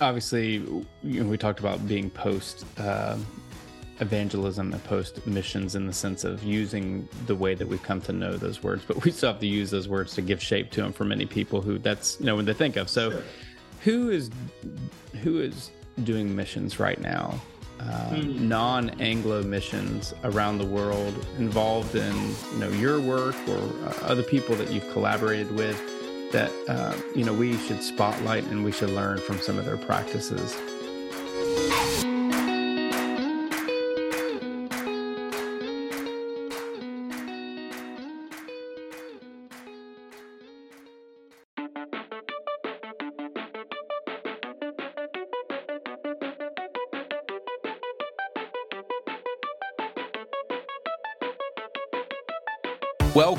obviously, you know, we talked about being post uh, evangelism and post missions in the sense of using the way that we've come to know those words, but we still have to use those words to give shape to them for many people who that's you know when they think of. So, sure. who is who is doing missions right now? Uh, mm. non-Anglo missions around the world involved in you know your work or uh, other people that you've collaborated with that uh, you know we should spotlight and we should learn from some of their practices.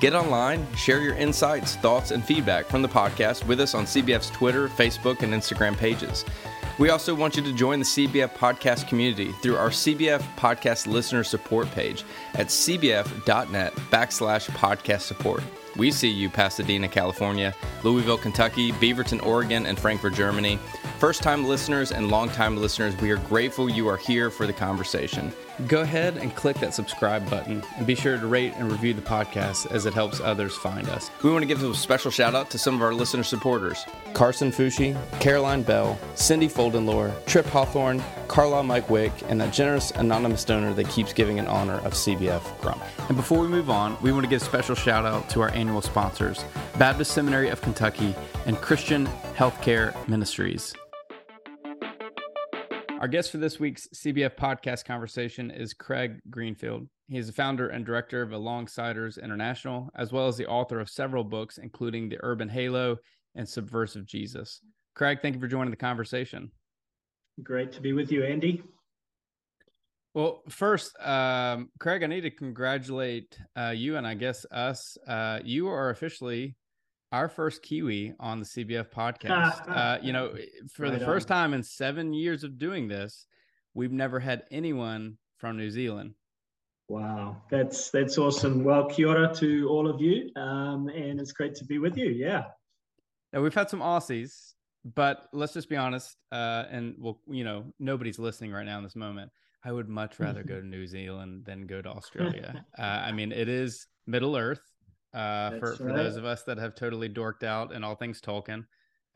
Get online, share your insights, thoughts, and feedback from the podcast with us on CBF's Twitter, Facebook, and Instagram pages. We also want you to join the CBF podcast community through our CBF podcast listener support page at cbf.net backslash podcast support. We see you, Pasadena, California, Louisville, Kentucky, Beaverton, Oregon, and Frankfurt, Germany. First time listeners and long time listeners, we are grateful you are here for the conversation go ahead and click that subscribe button and be sure to rate and review the podcast as it helps others find us. We want to give a special shout out to some of our listener supporters Carson Fushi, Caroline Bell, Cindy Foldenlore, Trip Hawthorne, Carla Mike Wick, and that generous anonymous donor that keeps giving in honor of CBF Grump. And before we move on, we want to give a special shout out to our annual sponsors Baptist Seminary of Kentucky and Christian Healthcare Ministries. Our guest for this week's CBF podcast conversation is Craig Greenfield. He is the founder and director of Alongsiders International, as well as the author of several books, including The Urban Halo and Subversive Jesus. Craig, thank you for joining the conversation. Great to be with you, Andy. Well, first, um, Craig, I need to congratulate uh, you and I guess us. Uh, you are officially our first Kiwi on the CBF podcast. uh, you know, for right the first on. time in seven years of doing this, we've never had anyone from New Zealand. Wow, that's that's awesome. Well, kia ora to all of you, um, and it's great to be with you. Yeah. Now we've had some Aussies, but let's just be honest. Uh, and well, you know, nobody's listening right now in this moment. I would much rather go to New Zealand than go to Australia. uh, I mean, it is Middle Earth uh, for, for those of us that have totally dorked out and all things Tolkien.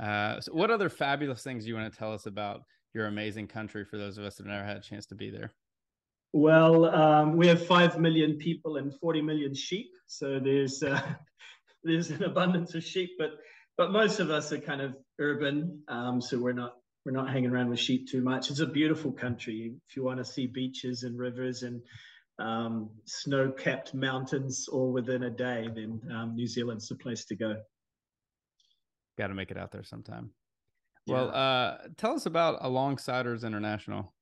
Uh, so what other fabulous things do you want to tell us about your amazing country for those of us that have never had a chance to be there? Well, um, we have five million people and 40 million sheep, so there's uh, there's an abundance of sheep, but but most of us are kind of urban, um, so we're not we're not hanging around with sheep too much. It's a beautiful country. If you want to see beaches and rivers and um, snow-capped mountains all within a day, then um, New Zealand's the place to go. Got to make it out there sometime. Yeah. Well, uh, tell us about Alongsiders International.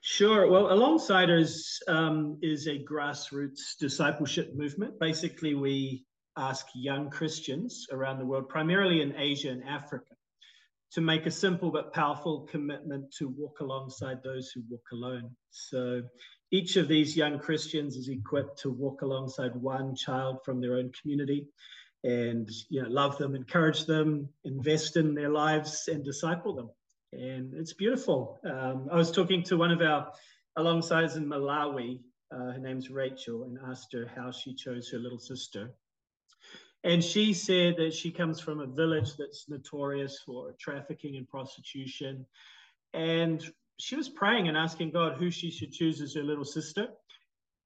Sure. Well, Alongsiders um, is a grassroots discipleship movement. Basically, we ask young Christians around the world, primarily in Asia and Africa, to make a simple but powerful commitment to walk alongside those who walk alone. So each of these young Christians is equipped to walk alongside one child from their own community and you know love them encourage them invest in their lives and disciple them. And it's beautiful. Um, i was talking to one of our alongside in malawi. Uh, her name's rachel and asked her how she chose her little sister and she said that she comes from a village that's notorious for trafficking and prostitution and she was praying and asking God who she should choose as her little sister.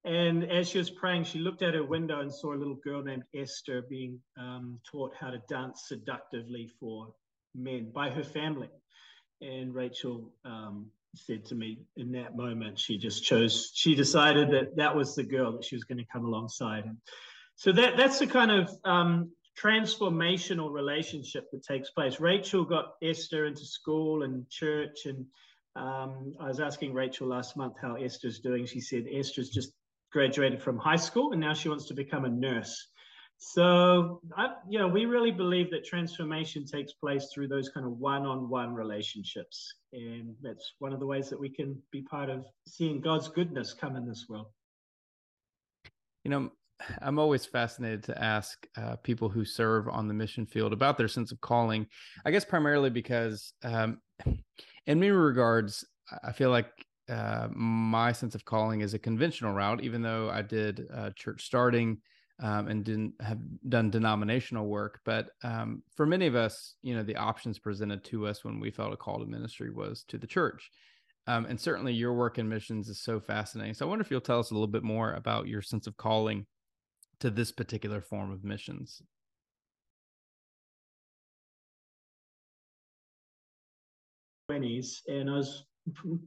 And as she was praying, she looked out her window and saw a little girl named Esther being um, taught how to dance seductively for men by her family. And Rachel um, said to me in that moment, she just chose, she decided that that was the girl that she was going to come alongside. And so that that's the kind of um, transformational relationship that takes place. Rachel got Esther into school and church and Um, I was asking Rachel last month how Esther's doing. She said Esther's just graduated from high school and now she wants to become a nurse. So, I, you know, we really believe that transformation takes place through those kind of one-on-one relationships, and that's one of the ways that we can be part of seeing God's goodness come in this world. You know, I'm always fascinated to ask uh, people who serve on the mission field about their sense of calling. I guess primarily because, um, in many regards, I feel like uh, my sense of calling is a conventional route, even though I did uh, church starting um, and didn't have done denominational work. But um, for many of us, you know, the options presented to us when we felt a call to ministry was to the church. Um, and certainly your work in missions is so fascinating. So I wonder if you'll tell us a little bit more about your sense of calling to this particular form of missions. Twenties, and I was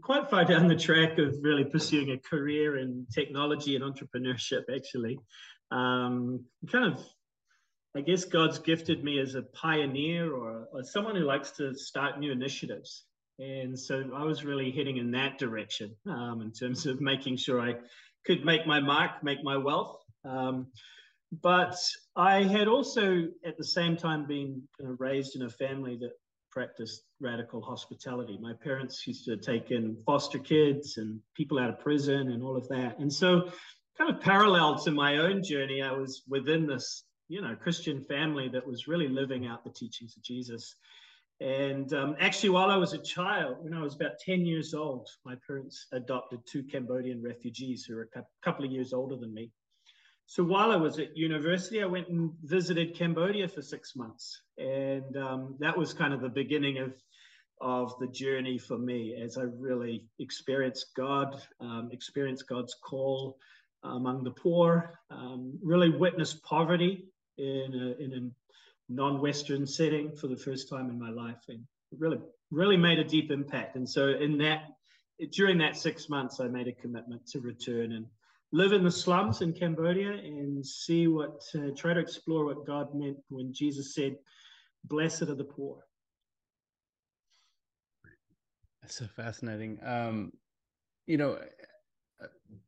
quite far down the track of really pursuing a career in technology and entrepreneurship. Actually, um, kind of, I guess God's gifted me as a pioneer or, or someone who likes to start new initiatives. And so I was really heading in that direction um, in terms of making sure I could make my mark, make my wealth. Um, but I had also, at the same time, been kind of raised in a family that practiced radical hospitality. My parents used to take in foster kids and people out of prison and all of that. And so kind of parallel to my own journey, I was within this, you know, Christian family that was really living out the teachings of Jesus. And um, actually, while I was a child, when I was about 10 years old, my parents adopted two Cambodian refugees who were a couple of years older than me. So while I was at university, I went and visited Cambodia for six months. And um, that was kind of the beginning of, of the journey for me as I really experienced God, um, experienced God's call, among the poor, um, really witnessed poverty in a, in a non-Western setting for the first time in my life, and really really made a deep impact. And so in that during that six months, I made a commitment to return and live in the slums in Cambodia and see what uh, try to explore what God meant when Jesus said, "Blessed are the poor." That's so fascinating. Um, you know,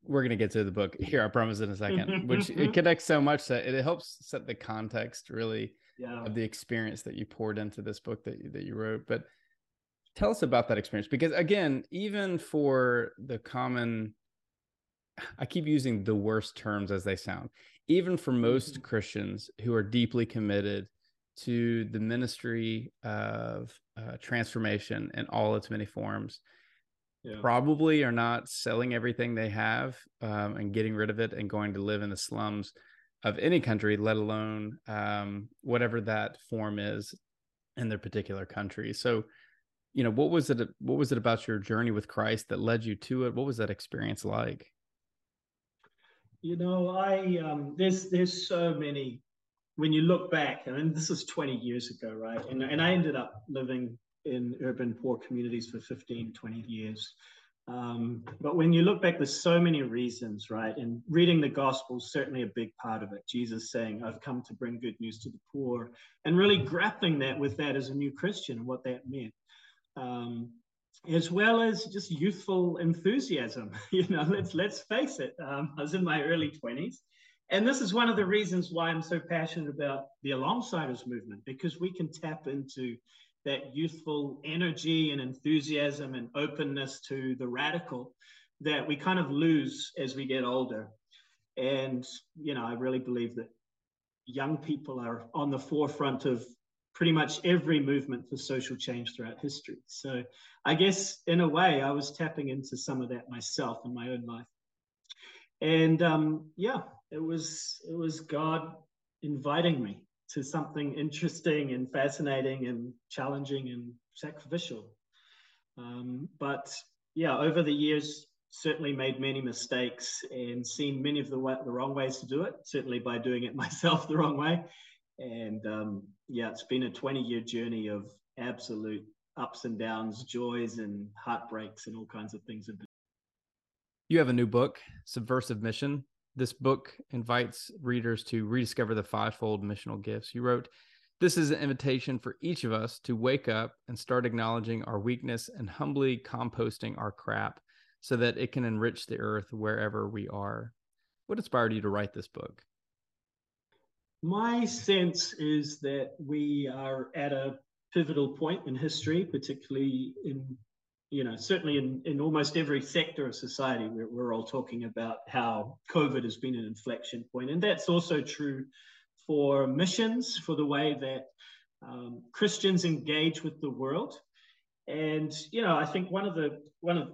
we're going to get to the book here i promise in a second which it connects so much that it helps set the context really yeah. of the experience that you poured into this book that, that you wrote but tell us about that experience because again even for the common i keep using the worst terms as they sound even for most mm-hmm. christians who are deeply committed to the ministry of uh, transformation in all its many forms yeah. probably are not selling everything they have um, and getting rid of it and going to live in the slums of any country, let alone um, whatever that form is in their particular country. So, you know, what was it? What was it about your journey with Christ that led you to it? What was that experience like? You know, I um, there's there's so many. When you look back, I mean, this is 20 years ago, right? And and I ended up living in urban poor communities for 15, 20 years. Um, but when you look back, there's so many reasons, right? And reading the gospel is certainly a big part of it. Jesus saying, I've come to bring good news to the poor, and really grappling that with that as a new Christian and what that meant. Um, as well as just youthful enthusiasm. you know, let's let's face it. Um, I was in my early 20s. And this is one of the reasons why I'm so passionate about the Alongsiders movement, because we can tap into that youthful energy and enthusiasm and openness to the radical that we kind of lose as we get older. And, you know, I really believe that young people are on the forefront of pretty much every movement for social change throughout history. So I guess in a way, I was tapping into some of that myself in my own life. And um, yeah, it was it was God inviting me to something interesting and fascinating and challenging and sacrificial. Um, but yeah, over the years, certainly made many mistakes and seen many of the, the wrong ways to do it, certainly by doing it myself the wrong way. And um, yeah, it's been a 20 year journey of absolute ups and downs, joys and heartbreaks, and all kinds of things. You have a new book, Subversive Mission this book invites readers to rediscover the fivefold missional gifts. You wrote, This is an invitation for each of us to wake up and start acknowledging our weakness and humbly composting our crap so that it can enrich the earth wherever we are. What inspired you to write this book? My sense is that we are at a pivotal point in history, particularly in, you know, certainly in, in almost every sector of society. We're, we're all talking about how COVID has been an inflection point, and that's also true for missions, for the way that um, Christians engage with the world. And you know, I think one of the one of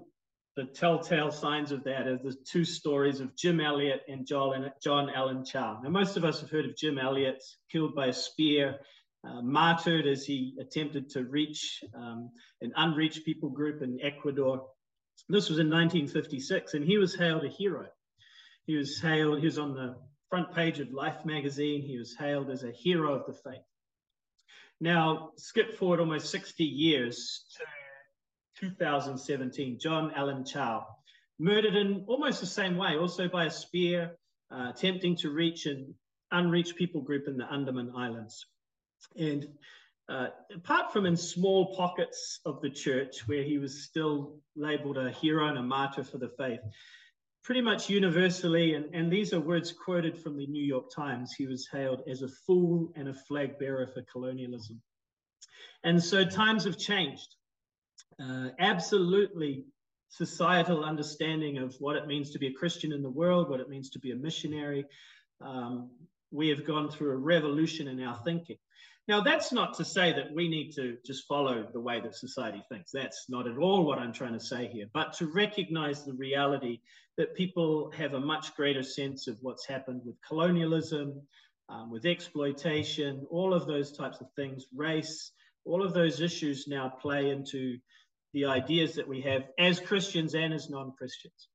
the telltale signs of that are the two stories of Jim Elliot and John, Allen Chau. Now, most of us have heard of Jim Elliot, killed by a spear, uh, martyred as he attempted to reach um, an unreached people group in Ecuador. This was in 1956, and he was hailed a hero. He was hailed, he was on the front page of Life magazine. He was hailed as a hero of the faith. Now, skip forward almost 60 years to 2017, John Allen Chau, murdered in almost the same way, also by a spear, uh, attempting to reach an unreached people group in the Andaman Islands. And uh, apart from in small pockets of the church where he was still labeled a hero and a martyr for the faith, pretty much universally, and, and these are words quoted from the New York Times, he was hailed as a fool and a flag bearer for colonialism. And so times have changed. Uh, absolutely societal understanding of what it means to be a Christian in the world, what it means to be a missionary. Um, we have gone through a revolution in our thinking. Now, that's not to say that we need to just follow the way that society thinks. That's not at all what I'm trying to say here, but to recognize the reality that people have a much greater sense of what's happened with colonialism, um, with exploitation, all of those types of things, race, all of those issues now play into the ideas that we have as Christians and as non Christians.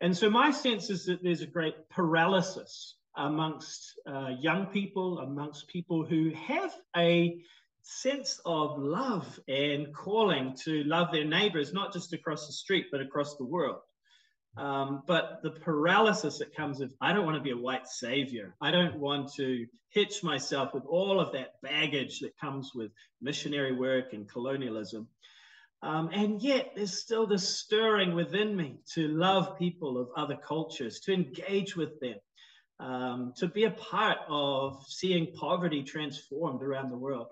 And so, my sense is that there's a great paralysis amongst uh, young people, amongst people who have a sense of love and calling to love their neighbors, not just across the street, but across the world. Um, but the paralysis that comes of, I don't want to be a white savior. I don't want to hitch myself with all of that baggage that comes with missionary work and colonialism. Um, and yet, there's still this stirring within me to love people of other cultures, to engage with them, um, to be a part of seeing poverty transformed around the world.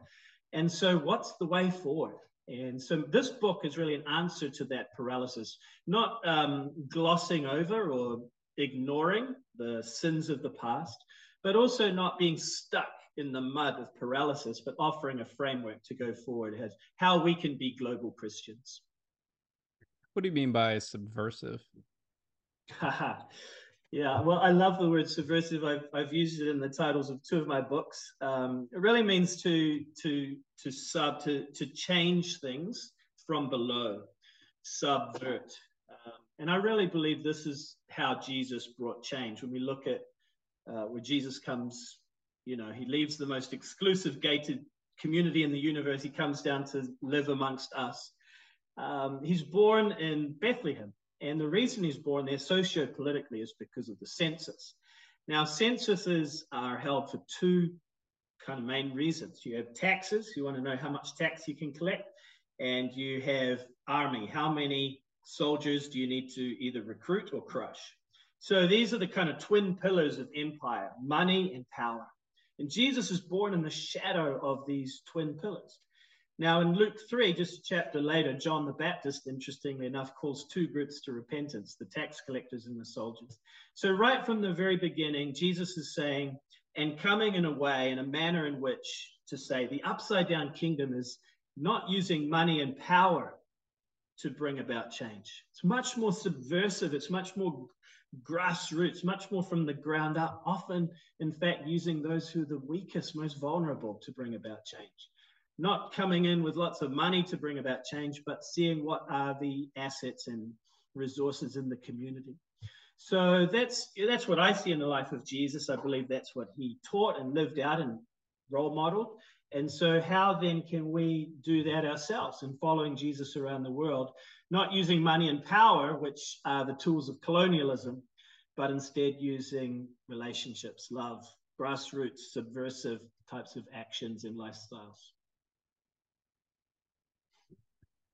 And so, what's the way forward? And so, this book is really an answer to that paralysis, not um, glossing over or ignoring the sins of the past, but also not being stuck in the mud of paralysis, but offering a framework to go forward as how we can be global Christians. What do you mean by subversive? Yeah, well, I love the word subversive. I've, I've used it in the titles of two of my books. Um, it really means to to to sub to to change things from below, subvert. Um, and I really believe this is how Jesus brought change. When we look at uh, where Jesus comes, you know, he leaves the most exclusive gated community in the universe. He comes down to live amongst us. Um, he's born in Bethlehem and the reason he's born there socio-politically is because of the census. Now, censuses are held for two kind of main reasons. You have taxes, you want to know how much tax you can collect, and you have army, how many soldiers do you need to either recruit or crush? So these are the kind of twin pillars of empire money and power. And Jesus is born in the shadow of these twin pillars. Now, in Luke 3, just a chapter later, John the Baptist, interestingly enough, calls two groups to repentance the tax collectors and the soldiers. So, right from the very beginning, Jesus is saying, and coming in a way, in a manner in which to say the upside down kingdom is not using money and power to bring about change. It's much more subversive, it's much more grassroots, much more from the ground up, often, in fact, using those who are the weakest, most vulnerable to bring about change not coming in with lots of money to bring about change, but seeing what are the assets and resources in the community. So that's that's what I see in the life of Jesus. I believe that's what he taught and lived out and role modeled. And so, how then can we do that ourselves in following Jesus around the world, not using money and power, which are the tools of colonialism, but instead using relationships, love, grassroots, subversive types of actions and lifestyles.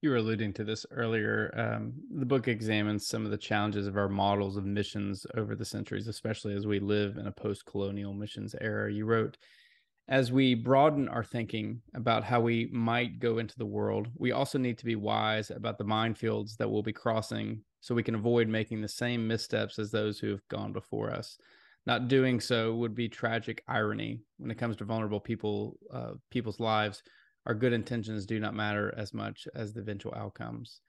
You were alluding to this earlier. Um, the book examines some of the challenges of our models of missions over the centuries, especially as we live in a post colonial missions era. You wrote, as we broaden our thinking about how we might go into the world, we also need to be wise about the minefields that we'll be crossing so we can avoid making the same missteps as those who have gone before us. Not doing so would be tragic irony when it comes to vulnerable people, uh, people's lives. Our good intentions do not matter as much as the eventual outcomes.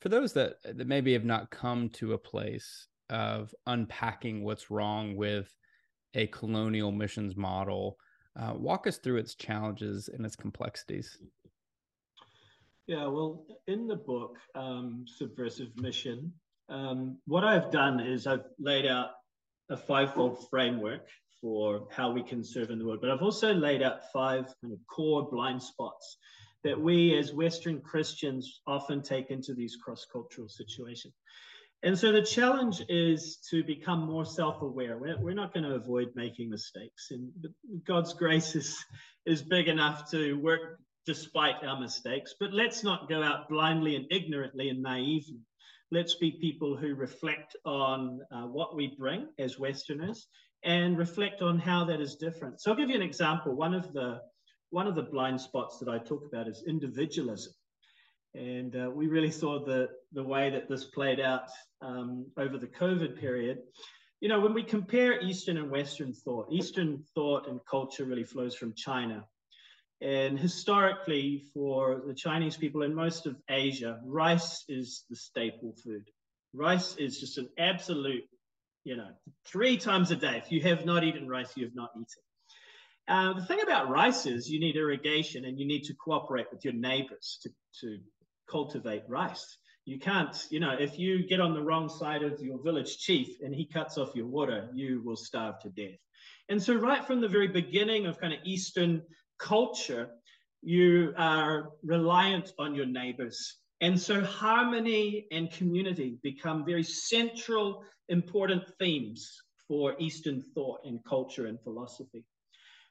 For those that, that maybe have not come to a place of unpacking what's wrong with a colonial missions model, uh, walk us through its challenges and its complexities. Yeah, well, in the book, um, Subversive Mission, um, what I've done is I've laid out a fivefold framework for how we can serve in the world, but I've also laid out five kind of core blind spots that we as Western Christians often take into these cross cultural situations. And so the challenge is to become more self-aware. We're, we're not going to avoid making mistakes, and God's grace is is big enough to work despite our mistakes. But let's not go out blindly and ignorantly and naively. Let's be people who reflect on uh, what we bring as Westerners and reflect on how that is different. So I'll give you an example. One of the one of the blind spots that I talk about is individualism. And uh, we really saw the, the way that this played out um, over the COVID period. You know, when we compare Eastern and Western thought, Eastern thought and culture really flows from China. And historically, for the Chinese people and most of Asia, rice is the staple food. Rice is just an absolute, you know, three times a day. If you have not eaten rice, you have not eaten. Uh, the thing about rice is you need irrigation and you need to cooperate with your neighbors to, to cultivate rice. You can't, you know, if you get on the wrong side of your village chief and he cuts off your water, you will starve to death. And so, right from the very beginning of kind of Eastern culture, you are reliant on your neighbors. And so, harmony and community become very central, important themes for Eastern thought and culture and philosophy.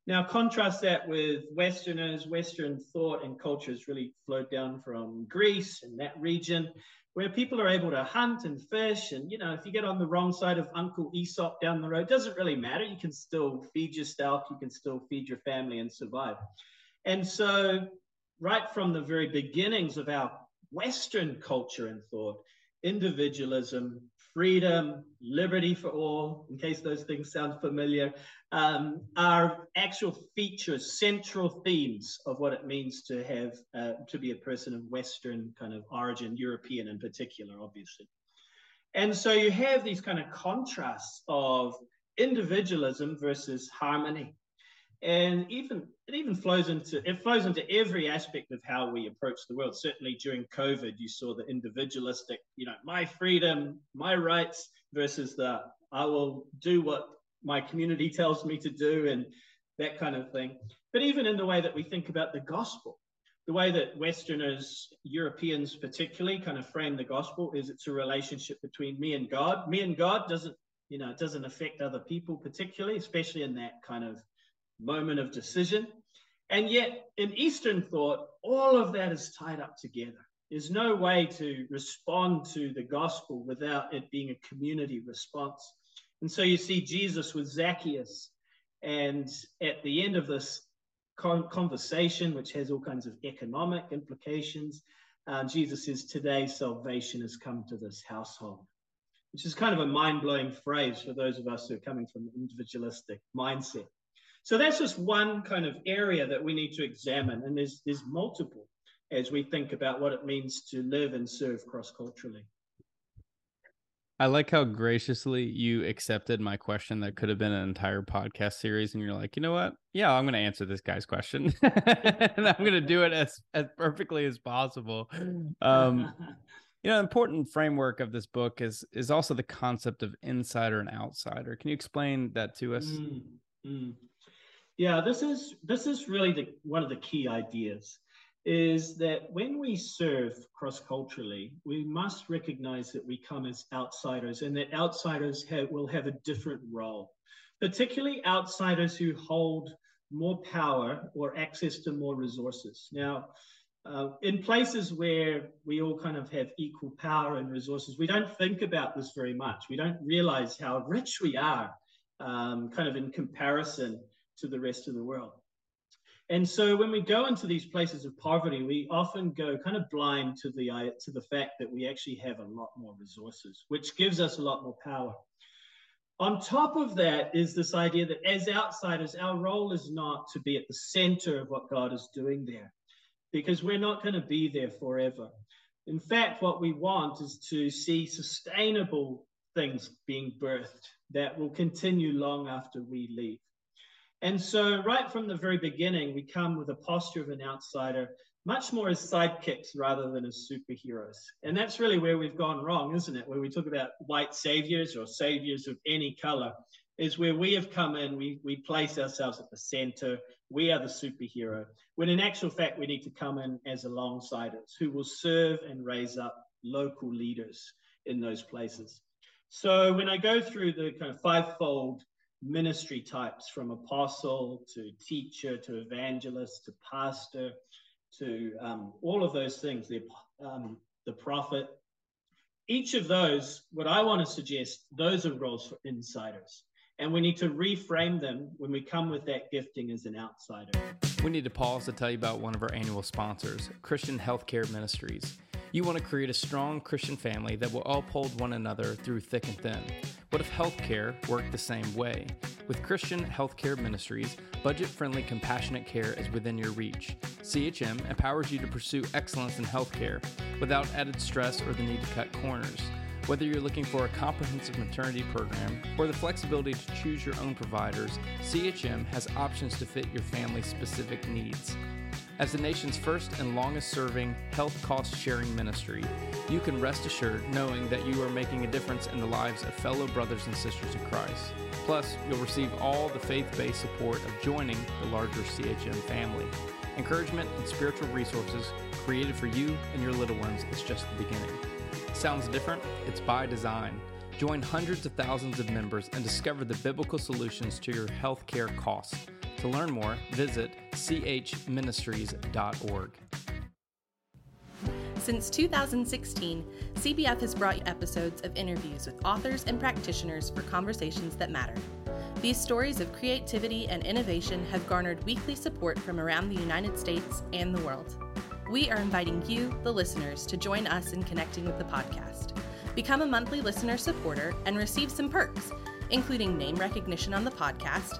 Now, contrast that with Westerners. Western thought and cultures really flowed down from Greece and that region, where people are able to hunt and fish. And, you know, if you get on the wrong side of Uncle Aesop down the road, doesn't really matter. You can still feed yourself, you can still feed your family and survive. And so, right from the very beginnings of our Western culture and thought, individualism, freedom, liberty for all, in case those things sound familiar, um, are actual features, central themes of what it means to have uh, to be a person of Western kind of origin, European in particular, obviously. And so you have these kind of contrasts of individualism versus harmony and even it even flows into it flows into every aspect of how we approach the world. Certainly during covid you saw the individualistic you know my freedom my rights versus the i will do what my community tells me to do and that kind of thing. But even in the way that we think about the gospel the way that westerners europeans particularly kind of frame the gospel is it's a relationship between me and god. Me and god doesn't you know it doesn't affect other people particularly especially in that kind of moment of decision. And yet, in Eastern thought, all of that is tied up together. There's no way to respond to the gospel without it being a community response. And so you see Jesus with Zacchaeus. And at the end of this conversation, which has all kinds of economic implications, uh, Jesus says, Today salvation has come to this household, which is kind of a mind blowing phrase for those of us who are coming from an individualistic mindset. So that's just one kind of area that we need to examine, and there's there's multiple as we think about what it means to live and serve cross culturally. I like how graciously you accepted my question that could have been an entire podcast series, and you're like, you know what? Yeah, I'm going to answer this guy's question, and I'm going to do it as as perfectly as possible. Um, you know, an important framework of this book is is also the concept of insider and outsider. Can you explain that to us? Mm, mm. Yeah, this is this is really the one of the key ideas is that when we serve cross culturally, we must recognize that we come as outsiders and that outsiders have, will have a different role, particularly outsiders who hold more power or access to more resources. Now, uh, in places where we all kind of have equal power and resources, we don't think about this very much. We don't realize how rich we are, um, kind of in comparison to the rest of the world. And so when we go into these places of poverty, we often go kind of blind to the uh, to the fact that we actually have a lot more resources, which gives us a lot more power. On top of that is this idea that as outsiders, our role is not to be at the center of what God is doing there, because we're not going to be there forever. In fact, what we want is to see sustainable things being birthed that will continue long after we leave. And so, right from the very beginning, we come with a posture of an outsider, much more as sidekicks rather than as superheroes. And that's really where we've gone wrong, isn't it? When we talk about white saviors or saviors of any color, is where we have come in, we, we place ourselves at the center. We are the superhero. When in actual fact, we need to come in as alongsiders who will serve and raise up local leaders in those places. So when I go through the kind of fivefold ministry types from apostle to teacher to evangelist to pastor to um, all of those things, the, um, the prophet. Each of those, what I want to suggest, those are roles for insiders. And we need to reframe them when we come with that gifting as an outsider. We need to pause to tell you about one of our annual sponsors, Christian Healthcare Ministries. You want to create a strong Christian family that will uphold one another through thick and thin. What if healthcare worked the same way? With Christian Healthcare Ministries, budget friendly, compassionate care is within your reach. CHM empowers you to pursue excellence in healthcare without added stress or the need to cut corners. Whether you're looking for a comprehensive maternity program or the flexibility to choose your own providers, CHM has options to fit your family's specific needs. As the nation's first and longest serving health cost sharing ministry, you can rest assured knowing that you are making a difference in the lives of fellow brothers and sisters in Christ. Plus, you'll receive all the faith based support of joining the larger CHM family. Encouragement and spiritual resources created for you and your little ones is just the beginning. Sounds different? It's by design. Join hundreds of thousands of members and discover the biblical solutions to your healthcare costs. To learn more, visit chministries.org. Since 2016, CBF has brought you episodes of interviews with authors and practitioners for conversations that matter. These stories of creativity and innovation have garnered weekly support from around the United States and the world. We are inviting you, the listeners, to join us in connecting with the podcast. Become a monthly listener supporter and receive some perks, including name recognition on the podcast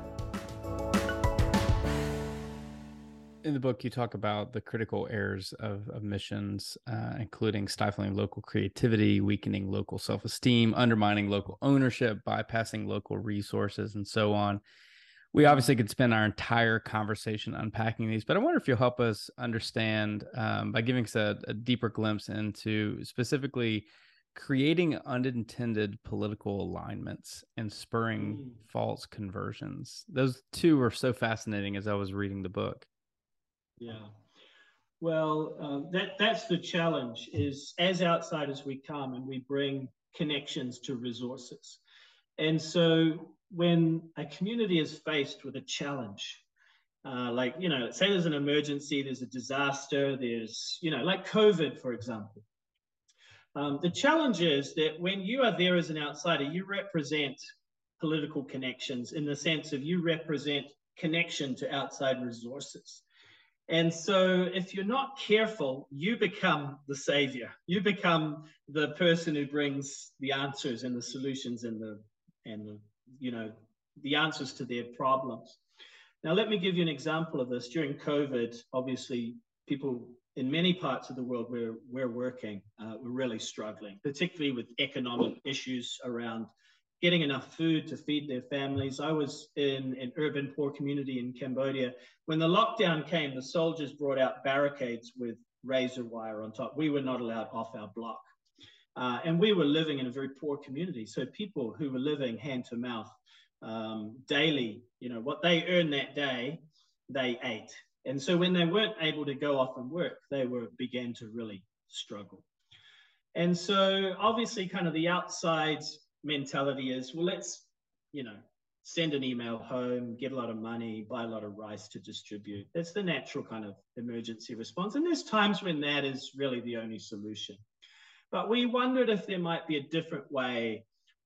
In the book you talk about the critical errors of, of missions uh, including stifling local creativity weakening local self-esteem undermining local ownership bypassing local resources and so on. We obviously could spend our entire conversation unpacking these but i wonder if you'll help us understand um, by giving us a, a, deeper glimpse into specifically creating unintended political alignments and spurring mm. false conversions. Those two were so fascinating as i was reading the book yeah. Well, uh, that that's the challenge. Is as outsiders we come and we bring connections to resources, and so when a community is faced with a challenge, uh, like you know, say there's an emergency, there's a disaster, there's you know, like COVID, for example. Um, the challenge is that when you are there as an outsider, you represent political connections in the sense of you represent connection to outside resources. And so, if you're not careful, you become the savior. You become the person who brings the answers and the solutions and the and the, you know the answers to their problems. Now, let me give you an example of this. During COVID, obviously, people in many parts of the world where we're working uh, were really struggling, particularly with economic issues around getting enough food to feed their families. I was in an urban poor community in Cambodia. When the lockdown came, the soldiers brought out barricades with razor wire on top. We were not allowed off our block. Uh, and we were living in a very poor community. So people who were living hand to mouth um, daily, you know, what they earned that day, they ate. And so when they weren't able to go off and work, they were began to really struggle. And so obviously, kind of the outside mentality is, well, let's, you know, send an email home, get a lot of money, buy a lot of rice to distribute. That's the natural kind of emergency response. And there's times when that is really the only solution. But we wondered if there might be a different way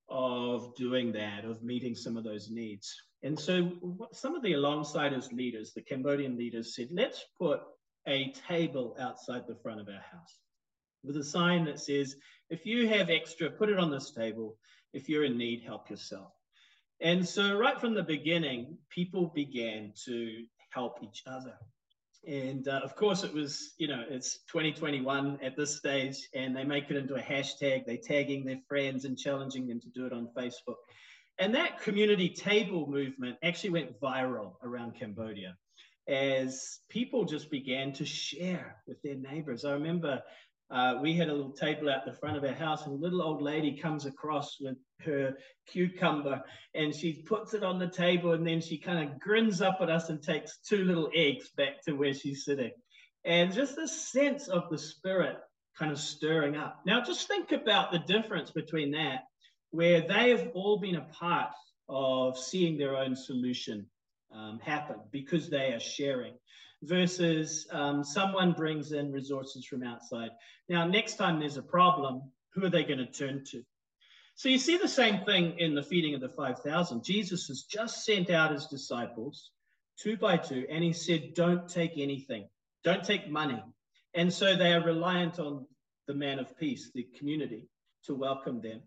of doing that, of meeting some of those needs. And so some of the alongsiders leaders, the Cambodian leaders said, let's put a table outside the front of our house with a sign that says, if you have extra, put it on this table. If you're in need, help yourself. And so, right from the beginning, people began to help each other. And uh, of course, it was, you know, it's 2021 at this stage, and they make it into a hashtag. They're tagging their friends and challenging them to do it on Facebook. And that community table movement actually went viral around Cambodia as people just began to share with their neighbors. I remember uh, we had a little table out the front of our house, and a little old lady comes across with her cucumber and she puts it on the table, and then she kind of grins up at us and takes two little eggs back to where she's sitting. And just this sense of the spirit kind of stirring up. Now, just think about the difference between that, where they have all been a part of seeing their own solution um, happen because they are sharing versus um, someone brings in resources from outside. Now, next time there's a problem, who are they going to turn to? So you see the same thing in the feeding of the 5,000. Jesus has just sent out his disciples two by two, and he said, Don't take anything, don't take money. And so they are reliant on the man of peace, the community, to welcome them.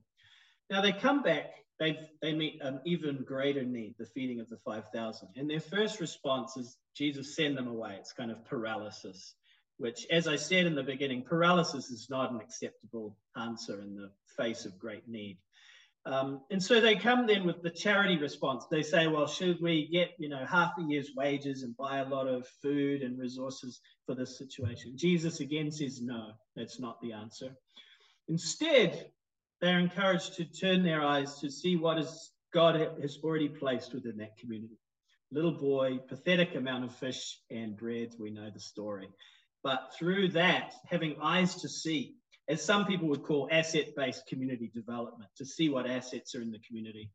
Now they come back they they meet an even greater need, the feeding of the 5,000. And their first response is, Jesus, send them away. It's kind of paralysis, which, as I said in the beginning, paralysis is not an acceptable answer in the face of great need. Um, and so they come then with the charity response. They say, well, should we get, you know, half a year's wages and buy a lot of food and resources for this situation? Jesus again says, no, that's not the answer. Instead, they're encouraged to turn their eyes to see what is God has already placed within that community. Little boy, pathetic amount of fish and bread, we know the story. But through that, having eyes to see, as some people would call asset based community development, to see what assets are in the community,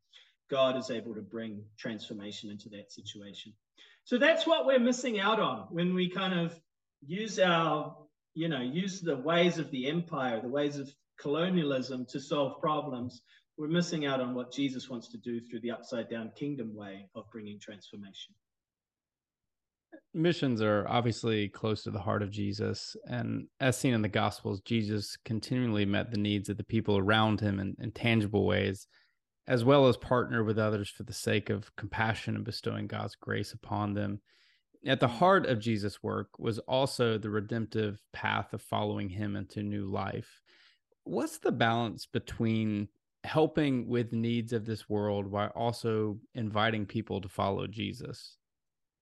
God is able to bring transformation into that situation. So that's what we're missing out on when we kind of use our, you know, use the ways of the empire, the ways of colonialism to solve problems, we're missing out on what Jesus wants to do through the upside down kingdom way of bringing transformation. Missions are obviously close to the heart of Jesus. And as seen in the Gospels, Jesus continually met the needs of the people around him in, in tangible ways, as well as partner with others for the sake of compassion and bestowing God's grace upon them. At the heart of Jesus' work was also the redemptive path of following him into new life what's the balance between helping with needs of this world while also inviting people to follow Jesus?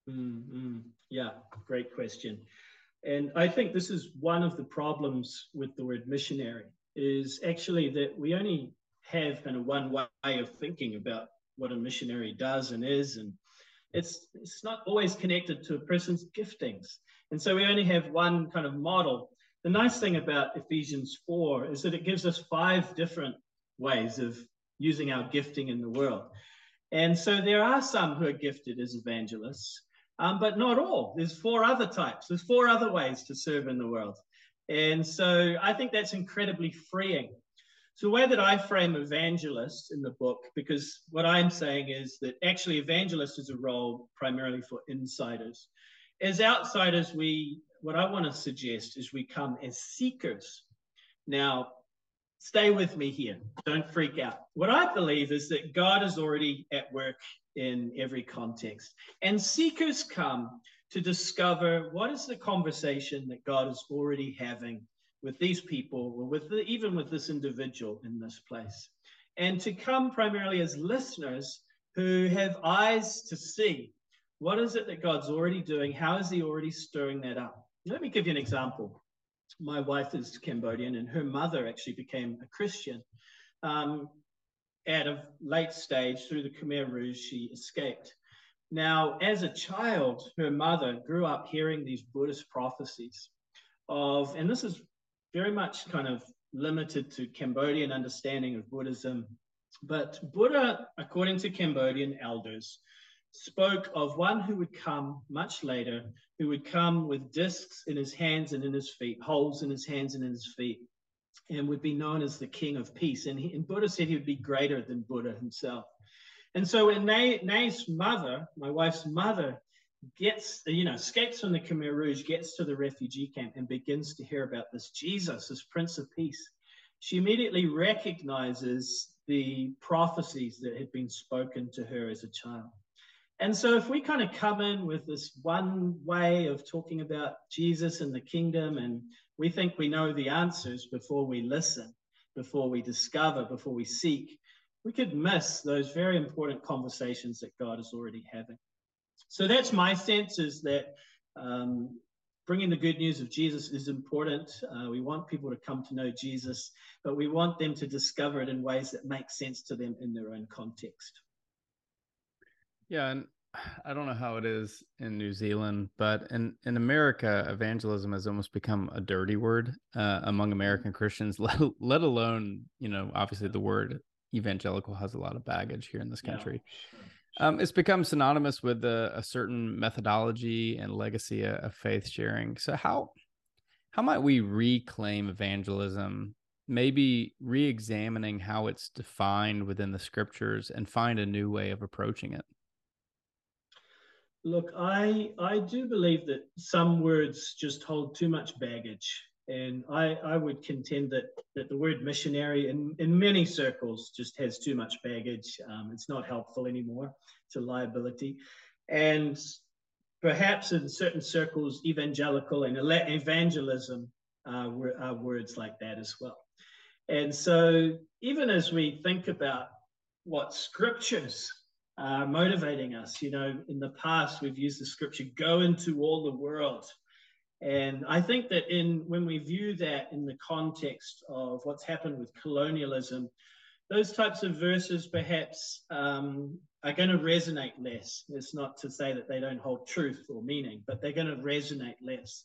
Mm-hmm. Yeah, great question. And I think this is one of the problems with the word missionary is actually that we only have kind of one way of thinking about what a missionary does and is, and it's it's not always connected to a person's giftings. And so we only have one kind of model the nice thing about Ephesians 4 is that it gives us five different ways of using our gifting in the world. And so there are some who are gifted as evangelists, um, but not all. There's four other types, there's four other ways to serve in the world. And so I think that's incredibly freeing. So, the way that I frame evangelist in the book, because what I'm saying is that actually evangelist is a role primarily for insiders. As outsiders, we what I want to suggest is we come as seekers. Now, stay with me here. Don't freak out. What I believe is that God is already at work in every context, and seekers come to discover what is the conversation that God is already having with these people, or with the, even with this individual in this place, and to come primarily as listeners who have eyes to see what is it that God's already doing? How is He already stirring that up? Let me give you an example. my wife is Cambodian, and her mother actually became a Christian. Um, at a late stage through the Khmer Rouge, she escaped. Now, as a child, her mother grew up hearing these Buddhist prophecies of, and this is very much kind of limited to Cambodian understanding of Buddhism, but Buddha, according to Cambodian elders, spoke of one who would come much later, who would come with discs in his hands and in his feet, holes in his hands and in his feet, and would be known as the King of Peace. And, he, and Buddha said he would be greater than Buddha himself. And so when Nay's mother, my wife's mother, gets, you know, escapes from the Khmer Rouge, gets to the refugee camp and begins to hear about this Jesus, this Prince of Peace, she immediately recognizes the prophecies that had been spoken to her as a child. And so, if we kind of come in with this one way of talking about Jesus and the kingdom, and we think we know the answers before we listen, before we discover, before we seek, we could miss those very important conversations that God is already having. So, that's my sense is that um, bringing the good news of Jesus is important. Uh, we want people to come to know Jesus, but we want them to discover it in ways that make sense to them in their own context. Yeah, and I don't know how it is in New Zealand, but in in America, evangelism has almost become a dirty word uh, among mm-hmm. American Christians. Let let alone, you know, obviously the word evangelical has a lot of baggage here in this country. Yeah, sure, sure. Um, it's become synonymous with a, a certain methodology and legacy of faith sharing. So how how might we reclaim evangelism maybe re-examining how it's defined within the scriptures and find a new way of approaching it Look, I I do believe that some words just hold too much baggage, and I I would contend that that the word missionary in in many circles just has too much baggage. Um, it's not helpful anymore. It's a liability, and perhaps in certain circles, evangelical and evangelism uh, are words like that as well. And so, even as we think about what scriptures uh, motivating us. You know, in the past, we've used the scripture, go into all the world. And I think that in when we view that in the context of what's happened with colonialism, those types of verses perhaps um, are going to resonate less. It's not to say that they don't hold truth or meaning, but they're going to resonate less.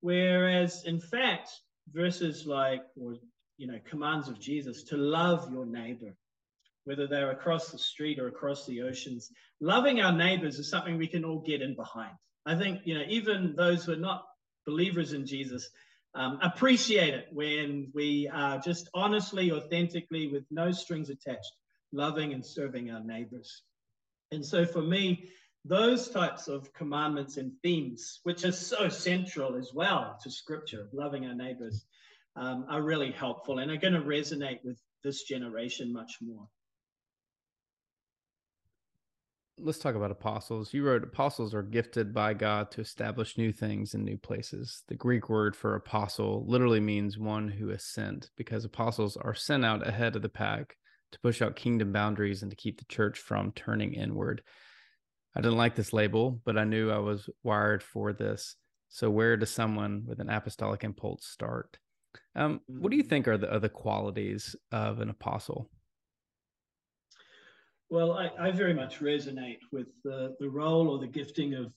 Whereas, in fact, verses like, or you know, commands of Jesus to love your neighbor, whether they're across the street or across the oceans. Loving our neighbors is something we can all get in behind. I think, you know, even those who are not believers in Jesus um, appreciate it when we are just honestly, authentically, with no strings attached, loving and serving our neighbors. And so for me, those types of commandments and themes, which are so central as well to scripture, loving our neighbors, um, are really helpful and are going to resonate with this generation much more let's talk about apostles. You wrote apostles are gifted by God to establish new things in new places. The Greek word for apostle literally means one who is sent because apostles are sent out ahead of the pack to push out kingdom boundaries and to keep the church from turning inward. I didn't like this label, but I knew I was wired for this. So, where does someone with an apostolic impulse start? Um, what do you mm. think are the other qualities of an apostle? Well, I, I very much resonate with the, the role or the gifting of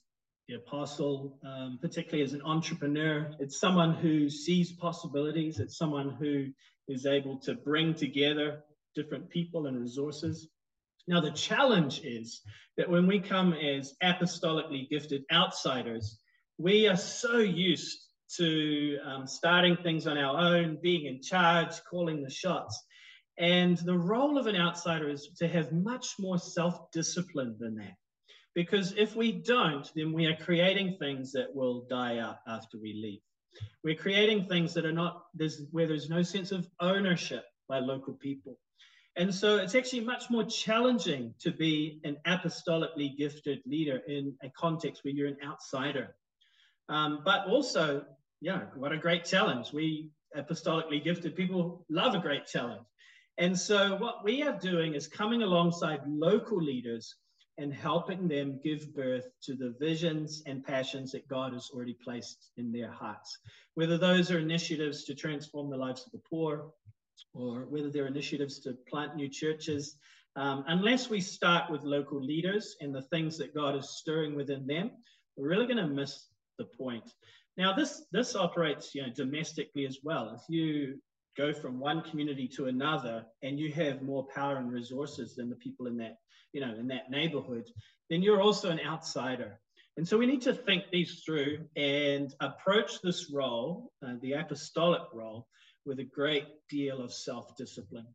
the apostle, um, particularly as an entrepreneur. It's someone who sees possibilities, it's someone who is able to bring together different people and resources. Now, the challenge is that when we come as apostolically gifted outsiders, we are so used to um, starting things on our own, being in charge, calling the shots, and the role of an outsider is to have much more self discipline than that. Because if we don't, then we are creating things that will die out after we leave. We're creating things that are not, there's, where there's no sense of ownership by local people. And so it's actually much more challenging to be an apostolically gifted leader in a context where you're an outsider. Um, but also, yeah, what a great challenge. We apostolically gifted people love a great challenge. And so, what we are doing is coming alongside local leaders and helping them give birth to the visions and passions that God has already placed in their hearts. Whether those are initiatives to transform the lives of the poor, or whether they're initiatives to plant new churches, um, unless we start with local leaders and the things that God is stirring within them, we're really going to miss the point. Now, this this operates, you know, domestically as well. If you go from one community to another and you have more power and resources than the people in that you know in that neighborhood then you're also an outsider. And so we need to think these through and approach this role uh, the apostolic role with a great deal of self-discipline.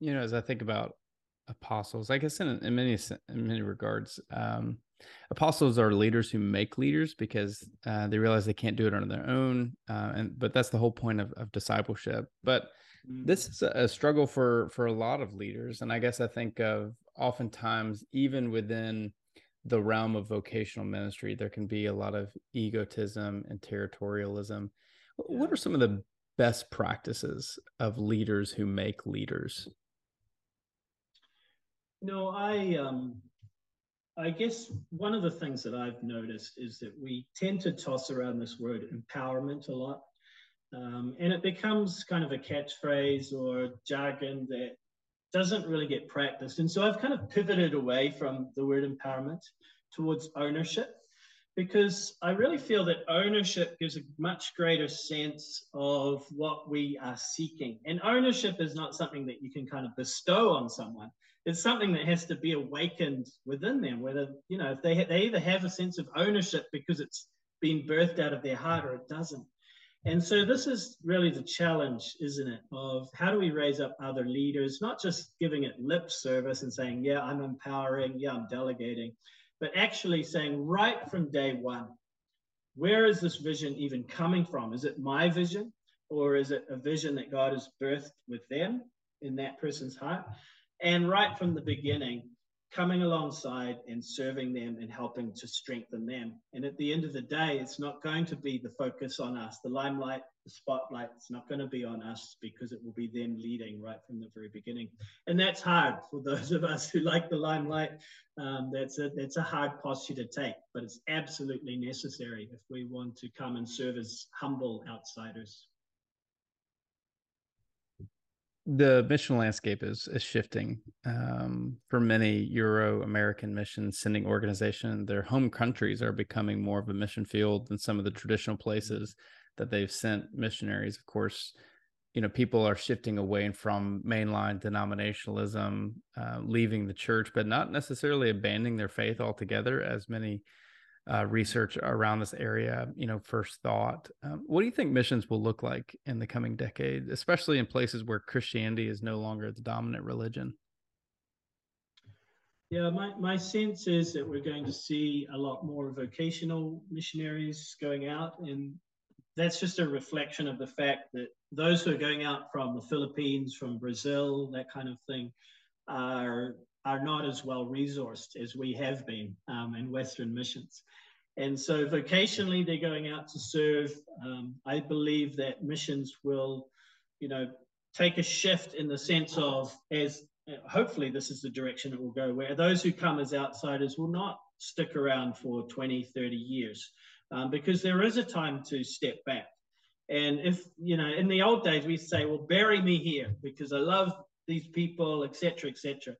You know as i think about apostles i guess in, in many in many regards um, apostles are leaders who make leaders because uh, they realize they can't do it on their own uh, and but that's the whole point of, of discipleship but mm. this is a struggle for for a lot of leaders and i guess i think of oftentimes even within the realm of vocational ministry there can be a lot of egotism and territorialism yeah. what are some of the best practices of leaders who make leaders no i um I guess one of the things that I've noticed is that we tend to toss around this word empowerment a lot. Um, and it becomes kind of a catchphrase or jargon that doesn't really get practiced. And so I've kind of pivoted away from the word empowerment towards ownership because I really feel that ownership gives a much greater sense of what we are seeking. And ownership is not something that you can kind of bestow on someone it's something that has to be awakened within them. Whether you know if they ha- they either have a sense of ownership because it's been birthed out of their heart or it doesn't. And so this is really the challenge, isn't it? Of how do we raise up other leaders, not just giving it lip service and saying, yeah, I'm empowering, yeah, I'm delegating, but actually saying right from day one, where is this vision even coming from? Is it my vision or is it a vision that God has birthed with them in that person's heart? And right from the beginning, coming alongside and serving them and helping to strengthen them. And at the end of the day, it's not going to be the focus on us, the limelight, the spotlight. It's not going to be on us because it will be them leading right from the very beginning. And that's hard for those of us who like the limelight. Um, that's a that's a hard posture to take, but it's absolutely necessary if we want to come and serve as humble outsiders the mission landscape is is shifting um, for many Euro American mission sending organizations. Their home countries are becoming more of a mission field than some of the traditional places that they've sent missionaries. Of course, you know people are shifting away from mainline denominationalism, uh, leaving the church, but not necessarily abandoning their faith altogether, as many uh, research around this area, you know, first thought. Um, what do you think missions will look like in the coming decade, especially in places where Christianity is no longer the dominant religion? Yeah, my, my sense is that we're going to see a lot more vocational missionaries going out. And that's just a reflection of the fact that those who are going out from the Philippines, from Brazil, that kind of thing, are are not as well resourced as we have been um, in Western missions. And so vocationally, they're going out to serve. Um, I believe that missions will, you know, take a shift in the sense of as hopefully this is the direction it will go, where those who come as outsiders will not stick around for 20, 30 years, um, because there is a time to step back. And if, you know, in the old days, we say, well, bury me here because I love these people, etc., etc.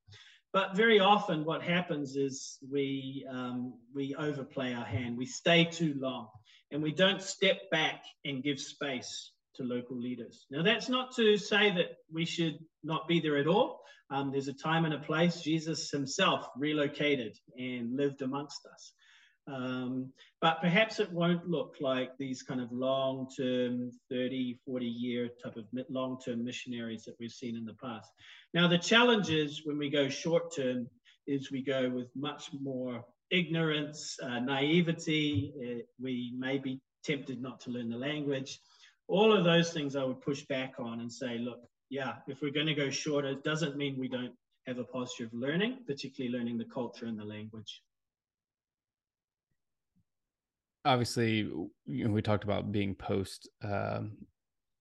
But very often, what happens is we um, we overplay our hand. We stay too long, and we don't step back and give space to local leaders. Now, that's not to say that we should not be there at all. Um, there's a time and a place. Jesus himself relocated and lived amongst us. Um, but perhaps it won't look like these kind of long term, 30, 40 year type of long term missionaries that we've seen in the past. Now, the challenge is when we go short term, is we go with much more ignorance, uh, naivety. Uh, we may be tempted not to learn the language. All of those things I would push back on and say, look, yeah, if we're going to go shorter, it doesn't mean we don't have a posture of learning, particularly learning the culture and the language obviously you know, we talked about being post um,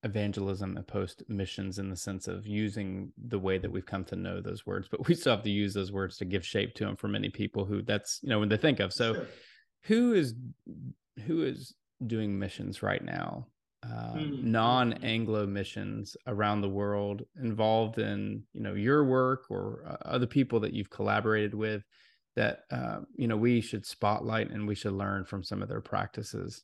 evangelism and post missions in the sense of using the way that we've come to know those words, but we still have to use those words to give shape to them for many people who that's you know when they think of. So, sure. who is who is doing missions right now? Um, mm-hmm. non-Anglo missions around the world involved in you know your work or uh, other people that you've collaborated with that uh, you know we should spotlight and we should learn from some of their practices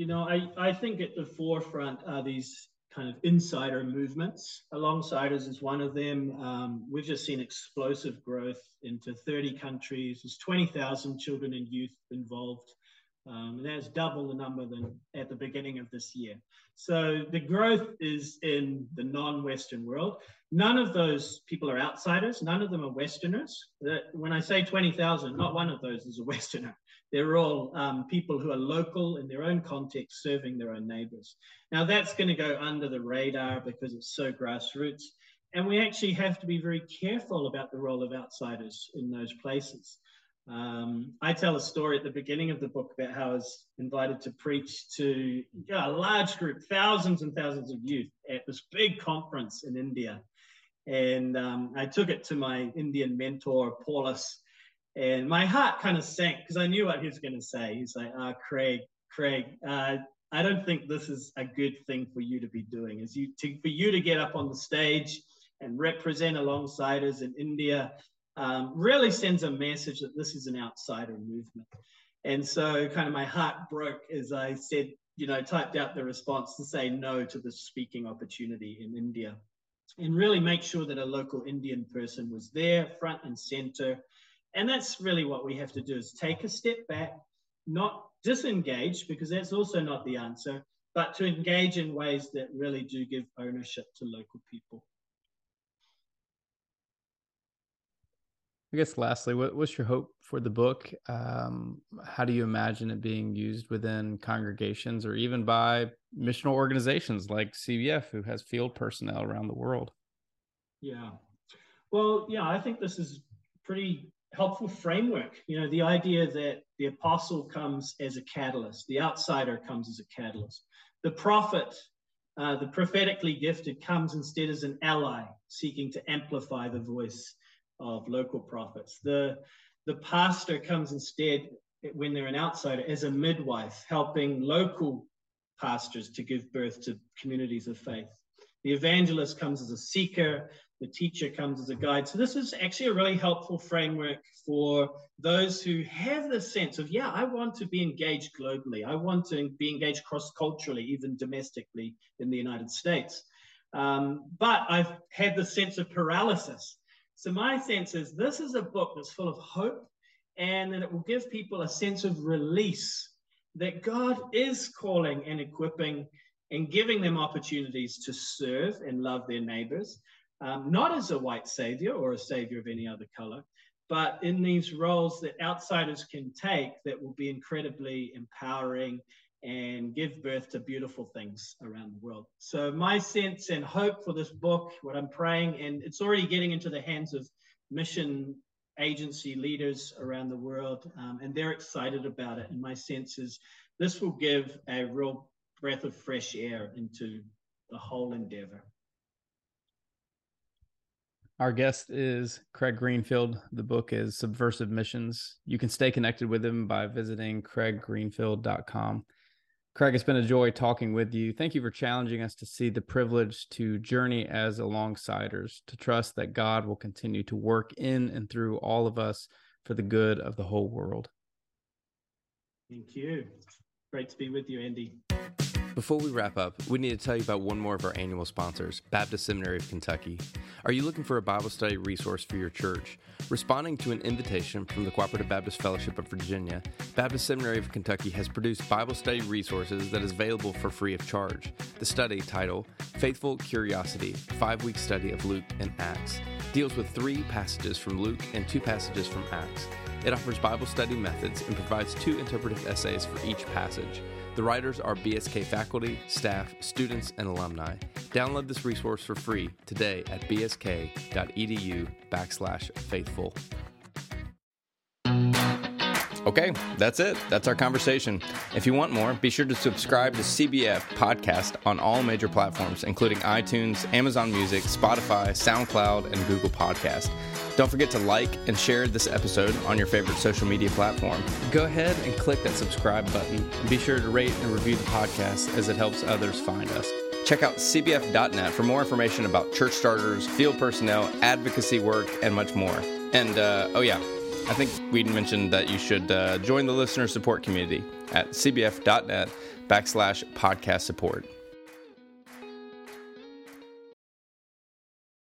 you know, I, I think at the forefront are these kind of insider movements. Alongsiders is one of them. Um, we've just seen explosive growth into 30 countries. There's 20,000 children and youth involved. Um, and that's double the number than at the beginning of this year. So the growth is in the non-Western world. None of those people are outsiders. None of them are Westerners. When I say 20,000, not one of those is a Westerner. They're all um, people who are local in their own context, serving their own neighbors. Now, that's going to go under the radar because it's so grassroots. And we actually have to be very careful about the role of outsiders in those places. Um, I tell a story at the beginning of the book about how I was invited to preach to a large group, thousands and thousands of youth at this big conference in India. And um, I took it to my Indian mentor, Paulus, and my heart kind of sank because I knew what he was going to say. He's like, "Ah, oh, Craig, Craig, uh, I don't think this is a good thing for you to be doing. Is you to, for you to get up on the stage and represent Alongsiders in India um, really sends a message that this is an outsider movement. And so, kind of, my heart broke as I said, you know, typed out the response to say no to the speaking opportunity in India, and really make sure that a local Indian person was there, front and center and that's really what we have to do is take a step back, not disengage, because that's also not the answer, but to engage in ways that really do give ownership to local people. I guess lastly, what, what's your hope for the book? Um, how do you imagine it being used within congregations or even by missional organizations like CBF, who has field personnel around the world? Yeah. Well, yeah, I think this is pretty helpful framework. You know, the idea that the apostle comes as a catalyst, the outsider comes as a catalyst, the prophet, uh, the prophetically gifted, comes instead as an ally seeking to amplify the voice of local prophets. The the pastor comes instead when they're an outsider as a midwife, helping local pastors to give birth to communities of faith. The evangelist comes as a seeker, the teacher comes as a guide. So this is actually a really helpful framework for those who have the sense of, yeah, I want to be engaged globally. I want to be engaged cross-culturally, even domestically in the United States. Um, but I've had the sense of paralysis. So my sense is this is a book that's full of hope and that it will give people a sense of release that God is calling and equipping and giving them opportunities to serve and love their neighbors, um, not as a white savior or a savior of any other color, but in these roles that outsiders can take that will be incredibly empowering and give birth to beautiful things around the world. So, my sense and hope for this book, what I'm praying, and it's already getting into the hands of mission agency leaders around the world, um, and they're excited about it. And my sense is this will give a real breath of fresh air into the whole endeavor. Our guest is Craig Greenfield. The book is Subversive Missions. You can stay connected with him by visiting craiggreenfield.com. Craig, it's been a joy talking with you. Thank you for challenging us to see the privilege to journey as alongsiders, to trust that God will continue to work in and through all of us for the good of the whole world. Thank you. Great to be with you, Andy. Before we wrap up, we need to tell you about one more of our annual sponsors, Baptist Seminary of Kentucky. Are you looking for a Bible study resource for your church? Responding to an invitation from the Cooperative Baptist Fellowship of Virginia, Baptist Seminary of Kentucky has produced Bible study resources that is available for free of charge. The study title, Faithful Curiosity, five week study of Luke and Acts, deals with three passages from Luke and two passages from Acts. It offers Bible study methods and provides two interpretive essays for each passage. The writers are BSK faculty, staff, students, and alumni. Download this resource for free today at bsk.edu backslash faithful. Okay, that's it. That's our conversation. If you want more, be sure to subscribe to CBF Podcast on all major platforms, including iTunes, Amazon Music, Spotify, SoundCloud, and Google Podcast. Don't forget to like and share this episode on your favorite social media platform. Go ahead and click that subscribe button. And be sure to rate and review the podcast as it helps others find us. Check out cbf.net for more information about church starters, field personnel, advocacy work, and much more. And, uh, oh yeah, I think we mentioned that you should uh, join the listener support community at cbf.net backslash podcast support.